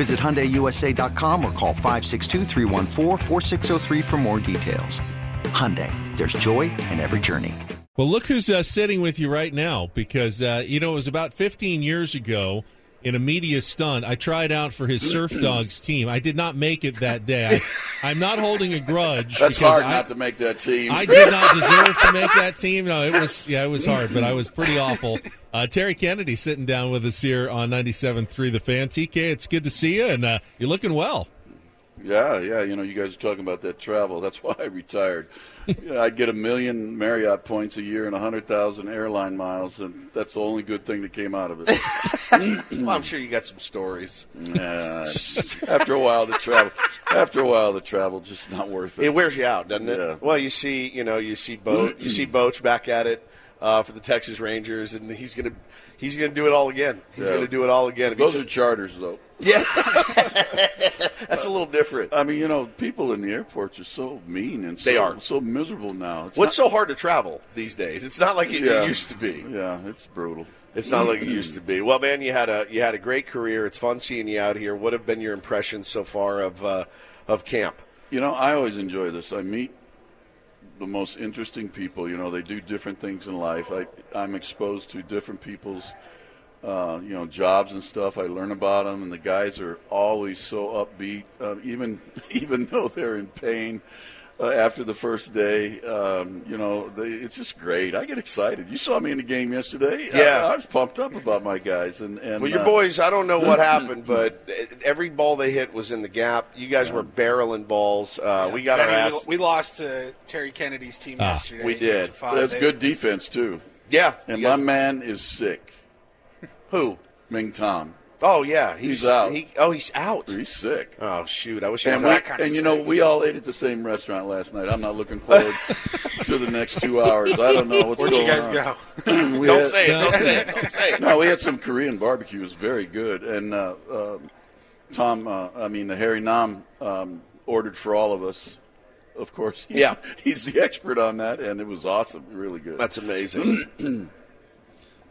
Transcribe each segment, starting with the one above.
Visit HyundaiUSA.com or call 562 for more details. Hyundai, there's joy in every journey. Well, look who's uh, sitting with you right now because, uh, you know, it was about 15 years ago in a media stunt. I tried out for his Surf Dawgs team. I did not make it that day. I, am not holding a grudge. That's hard I, not to make that team. I did not deserve to make that team. No, it was yeah, it was hard, but I was pretty awful. Uh, Terry Kennedy sitting down with us here on 97.3 The Fan. TK, it's good to see you, and uh, you're looking well. Yeah, yeah. You know, you guys are talking about that travel. That's why I retired. you know, I'd get a million Marriott points a year and a hundred thousand airline miles, and that's the only good thing that came out of it. well, I'm sure you got some stories. Yeah. after a while, the travel. After a while, the travel just not worth it. It wears you out, doesn't it? Yeah. Well, you see, you know, you see Bo, you see boats back at it uh, for the Texas Rangers, and he's gonna he's gonna do it all again. He's Yeah. gonna do it all again. If Those are charters, though. yeah, that's a little different. I mean, you know, people in the airports are so mean and so, They are. so miserable now. It's What's not- so hard to travel these days? It's not like it, Yeah. it used to be. Yeah, it's brutal. It's not like it used to be. Well, man, you had a you had a great career. It's fun seeing you out here. What have been your impressions so far of uh, of camp? You know, I always enjoy this. I meet the most interesting people. You know, they do different things in life. I, I'm exposed to different people's, uh, you know, jobs and stuff. I learn about them, and the guys are always so upbeat, uh, even even though they're in pain. Uh, after the first day, um, you know, they, it's just great. I get excited. You saw me in the game yesterday. Yeah. I, I was pumped up about my guys. And, and Well, your uh, boys, I don't know what happened, but every ball they hit was in the gap. You guys were barreling balls. Uh, we got our ass. We, we lost to Terry Kennedy's team yesterday. we did. eight to five. that's good defense too. yeah. And my man is sick. who? Ming Tom. Oh yeah, he's, He's out. He, oh, he's out. He's sick. Oh shoot! I wish he And, was we, that kind of and you know, we all ate at the same restaurant last night. I'm not looking forward to the next two hours. I don't know what's Where'd going you guys on. go? We Don't had- say it. Don't say it. Don't say it. No, we had some Korean barbecue. It was very good. And uh, um Tom, uh, I mean, the Harry Nam um, ordered for all of us. Of course, he's, Yeah. he's the expert on that, and it was awesome, really good. That's amazing.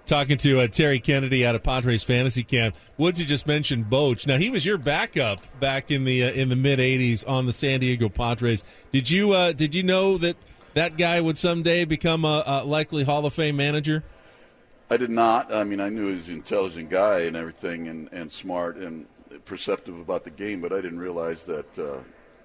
Talking to uh, Terry Kennedy out of Padres fantasy camp. Woodsy just mentioned Boch. Now he was your backup back in the uh, in the mid '80s on the San Diego Padres. Did you uh, did you know that that guy would someday become a, a likely Hall of Fame manager? I did not. I mean, I knew he was an intelligent guy and everything, and, and smart and perceptive about the game, but I didn't realize that, uh,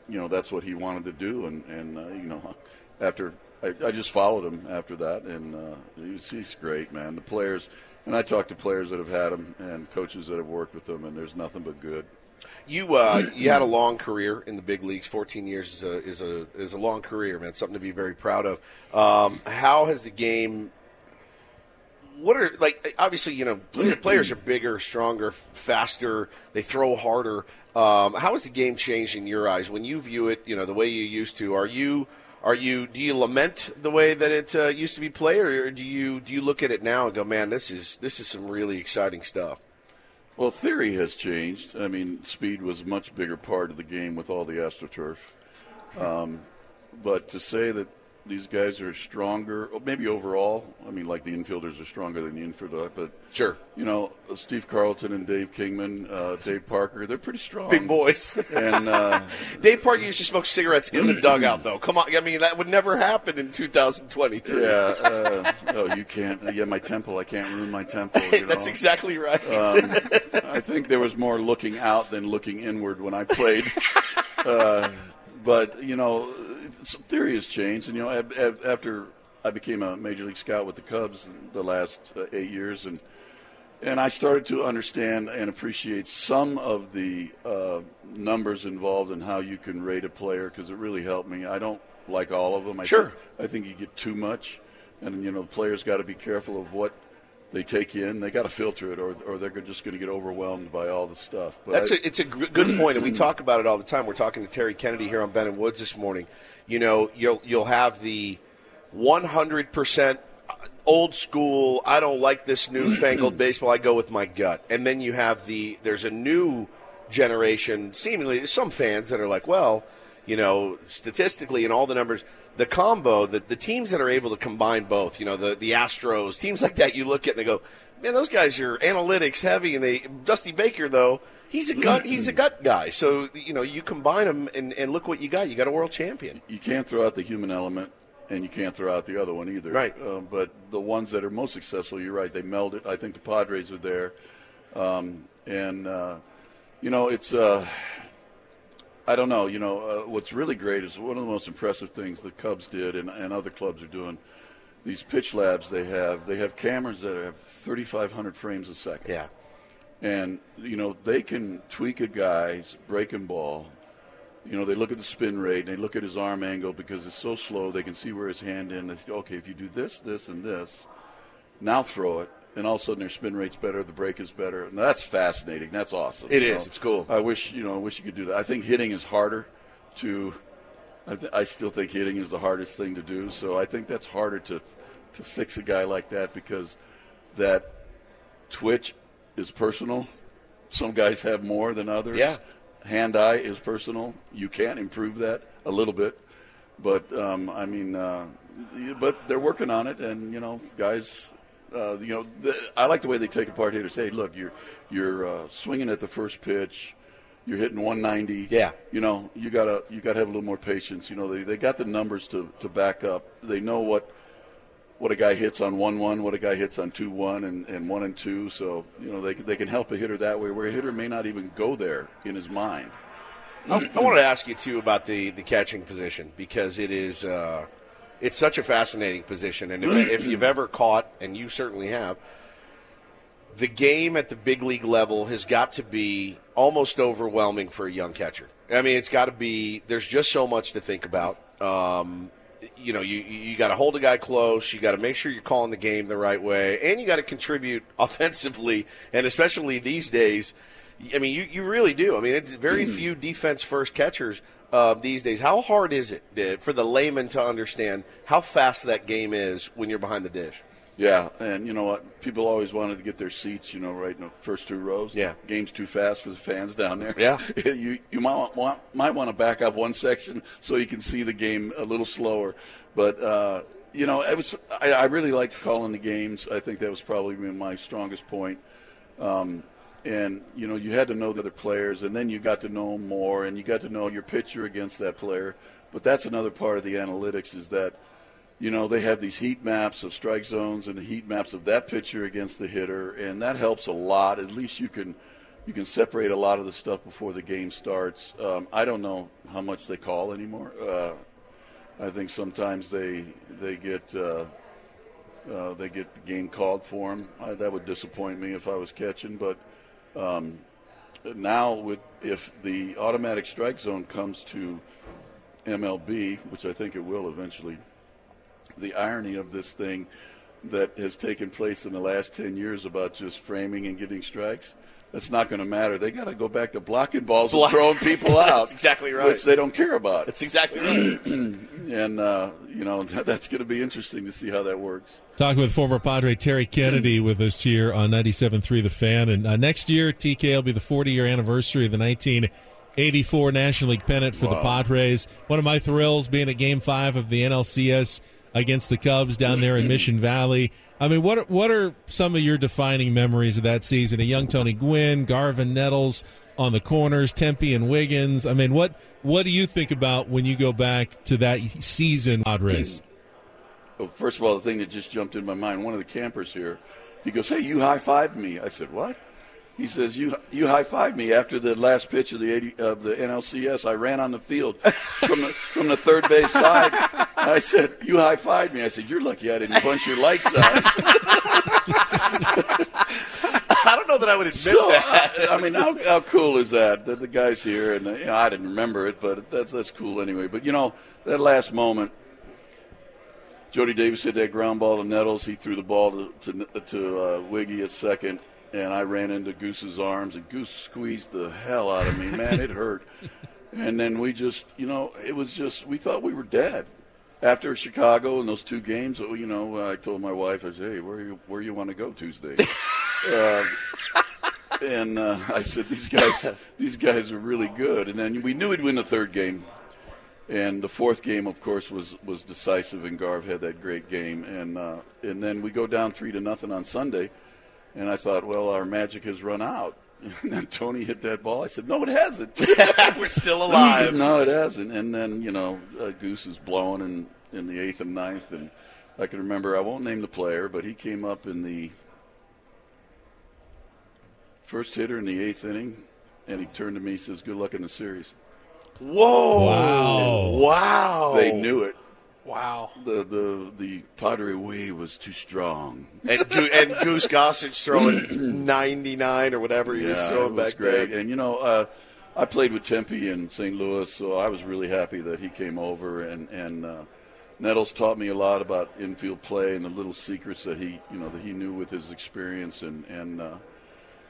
you know, that's what he wanted to do. And, and uh, you know, after I, I just followed him after that, and uh, he's, he's great, man. The players, and I talked to players that have had him and coaches that have worked with him, and there's nothing but good. You uh, you had a long career in the big leagues. Fourteen years is a is a is a long career, man. Something to be very proud of. Um, how has the game? What are like? Obviously, you know, players are bigger, stronger, faster. They throw harder. Um, how has the game changed in your eyes when you view it? You know, the way you used to. Are you are you do you lament the way that it uh, used to be played, or do you do you look at it now and go, man, this is this is some really exciting stuff? Well, theory has changed. I mean, speed was a much bigger part of the game with all the AstroTurf. Um, but to say that these guys are stronger. Maybe overall, I mean, like the infielders are stronger than the infielder, but Sure. you know, Steve Carlton and Dave Kingman, uh, Dave Parker, they're pretty strong. Big boys. And uh, Dave Parker used to smoke cigarettes in the dugout, though. Come on, I mean that would never happen in 2023. yeah, uh, oh, you can't. Yeah, my temple. I can't ruin my temple. You That's exactly right. Um, I think there was more looking out than looking inward when I played. uh, but you know, some theory has changed, and you know, ab- ab- after I became a major league scout with the Cubs the last uh, eight years, and and I started to understand and appreciate some of the uh, numbers involved in how you can rate a player because it really helped me. I don't like all of them. I Sure. think, I think you get too much, and you know, the players got to be careful of what they take in. They got to filter it, or or they're just going to get overwhelmed by all the stuff. But That's I- a, it's a good point, and we talk about it all the time. We're talking to Terry Kennedy here on Ben and Woods this morning. You know, you'll you'll have the 100 percent uh, old school. I don't like this newfangled baseball. I go with my gut, and then you have the there's a new generation. Seemingly, some fans that are like, well, you know, statistically and all the numbers. The combo, the, the teams that are able to combine both, you know, the, the Astros, teams like that, you look at and they go, man, those guys are analytics heavy, and they Dusty Baker though he's a gut he's a gut guy. So you know you combine them and, and look what you got. You got a world champion. you can't throw out the human element, and you can't throw out the other one either. Right. Uh, but the ones that are most successful, you're right. They meld it. I think the Padres are there, um, and uh, you know it's. Uh, I don't know. You know uh, what's really great is one of the most impressive things the Cubs did, and, and other clubs are doing. These pitch labs they have, they have cameras that have 3,500 frames a second. Yeah. And you know they can tweak a guy's breaking ball. You know they look at the spin rate and they look at his arm angle because it's so slow. They can see where his hand in. They say, okay, if you do this, this, and this, now throw it, and all of a sudden their spin rate's better, the break is better. And that's fascinating. That's awesome. It is. know. It's cool. I wish you know. I wish you could do that. I think hitting is harder to. I, th- I still think hitting is the hardest thing to do. So I think that's harder to to fix a guy like that because that twitch is personal. Some guys have more than others. Yeah. Hand eye is personal. You can't improve that a little bit, but um, I mean, uh, but they're working on it, and you know, guys. Uh, you know, the, I like the way they take apart hitters. Hey, look, you're you're uh, swinging at the first pitch, you're hitting 190. Yeah. You know, you gotta you gotta have a little more patience. You know, they, they got the numbers to, to back up. They know what what a guy hits on one one, what a guy hits on two one, and, and one and two. So you know they they can help a hitter that way, where a hitter may not even go there in his mind. I, I want to ask you too about the, the catching position because it is uh, it's such a fascinating position, and if, if you've ever caught, and you certainly have, the game at the big league level has got to be almost overwhelming for a young catcher. I mean, it's got to be. There's just so much to think about. Um, you know, you you got to hold a guy close. You got to make sure you're calling the game the right way, and you got to contribute offensively, and especially these days. I mean, you, you really do. I mean, it's very few defense first catchers uh, these days. How hard is it uh, for the layman to understand how fast that game is when you're behind the dish? Yeah, and you know what? People always wanted to get their seats, you know, right in the first two rows. Yeah. game's too fast for the fans down there. Yeah. you you might want might want to back up one section so you can see the game a little slower. But uh, you know, it was I, I really liked calling the games. I think that was probably my strongest point. Um, and you know, you had to know the other players, and then you got to know more, and you got to know your pitcher against that player. But that's another part of the analytics is that you know, they have these heat maps of strike zones and the heat maps of that pitcher against the hitter, and that helps a lot. At least you can you can separate a lot of the stuff before the game starts. Um, I don't know how much they call anymore. Uh, I think sometimes they they get uh, uh, they get the game called for them. I, that would disappoint me if I was catching, but um, now with if the automatic strike zone comes to MLB, which I think it will eventually the irony of this thing that has taken place in the last 10 years about just framing and getting strikes. That's not going to matter. They got to go back to blocking balls Block- and throwing people out. That's exactly right. Which they don't care about. That's exactly right. and, uh, you know, that's going to be interesting to see how that works. Talking with former Padre Terry Kennedy with us here on 97.3 The Fan. And uh, next year, TK will be the 40 year anniversary of the 1984 National League pennant for the Padres. One of my thrills being at Game Five of the NLCS against the Cubs down there in Mission Valley. I mean, what what are some of your defining memories of that season? A young Tony Gwynn, Garvey and Nettles on the corners, Tempe and Wiggins. I mean, what what do you think about when you go back to that season, Padres? Well, first of all, the thing that just jumped in my mind, one of the campers here, he goes, "Hey, you high fived me." I said, "What?" He says, "You you high fived me after the last pitch of the 80, of the NLCS. I ran on the field from the from the third base side. I said, "You high fived me." I said, "You're lucky I didn't punch your lights out." I don't know that I would admit So, that. I, I mean, how, how cool is that? That the guys here, and you know, I didn't remember it, but that's that's cool anyway. But you know, that last moment, Jody Davis hit that ground ball to Nettles. He threw the ball to to, to uh, Wiggy at second, and I ran into Goose's arms, and Goose squeezed the hell out of me. Man, it hurt. And then we just, you know, it was just we thought we were dead. After Chicago and those two games, you know, I told my wife, I said, "Hey, where you where you want to go Tuesday?" uh, and uh, I said, "These guys, these guys are really good." And then we knew we'd win the third game, and the fourth game, of course, was was decisive. And Garv had that great game, and uh, and then we go down three to nothing on Sunday, and I thought, well, our magic has run out. And then Tony hit that ball. I said, "No, it hasn't. We're still alive. no, it hasn't." And then you know, uh, Goose is blowing in in the eighth and ninth, and I can remember. I won't name the player, but he came up in the first hitter in the eighth inning, and he turned to me and says, "Good luck in the series." Whoa! Wow. Wow! They knew it. Wow. The the the Padre way was too strong. and, and Goose Gossage throwing 99 or whatever he was throwing was back great. then. And you know, uh, I played with Tempe in St. Louis, so I was really happy that he came over. And and uh, Nettles taught me a lot about infield play and the little secrets that he you know that he knew with his experience. And and uh,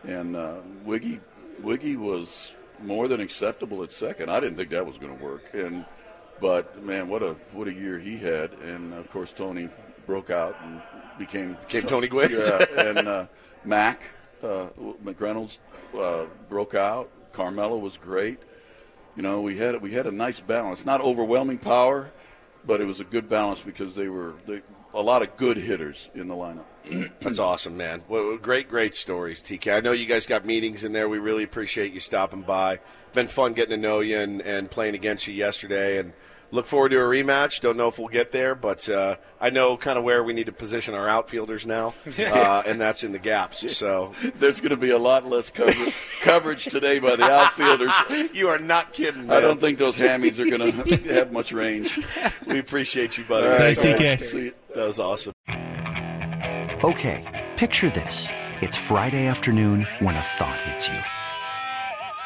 and uh, Wiggy Wiggy was more than acceptable at second. I didn't think that was going to work. And but man, what a what a year he had. And of course, Tony broke out and became Became Tony Gwynn. Yeah, and uh, Mac uh, McReynolds uh, broke out. Carmelo was great. You know, we had we had a nice balance. Not overwhelming power, but it was a good balance because they were they, a lot of good hitters in the lineup. That's awesome, man. Well, great, great stories, TK. I know you guys got meetings in there. We really appreciate you stopping by. Been fun getting to know you and, and playing against you yesterday. And look forward to a rematch. Don't know if we'll get there, but uh, I know kind of where we need to position our outfielders now, uh, and that's in the gaps. So There's going to be a lot less cover- coverage today by the outfielders. you are not kidding, man. I don't think those hammies are going to have much range. we appreciate you, buddy. All right, Thanks, TK. See you. That was awesome. Okay, picture this. It's Friday afternoon when a thought hits you.